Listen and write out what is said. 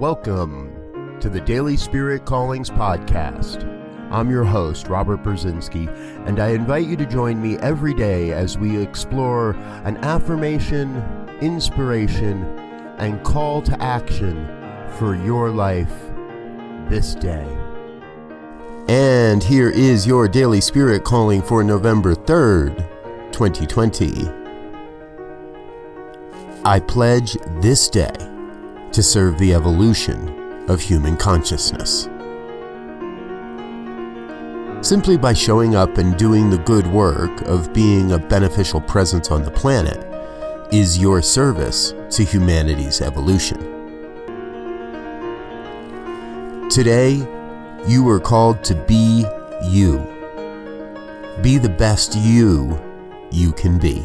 Welcome to the Daily Spirit Callings Podcast. I'm your host, Robert Brzezinski, and I invite you to join me every day as we explore an affirmation, inspiration, and call to action for your life this day. And here is your Daily Spirit Calling for November 3rd, 2020. I pledge this day to serve the evolution of human consciousness. Simply by showing up and doing the good work of being a beneficial presence on the planet is your service to humanity's evolution. Today, you are called to be you. Be the best you you can be.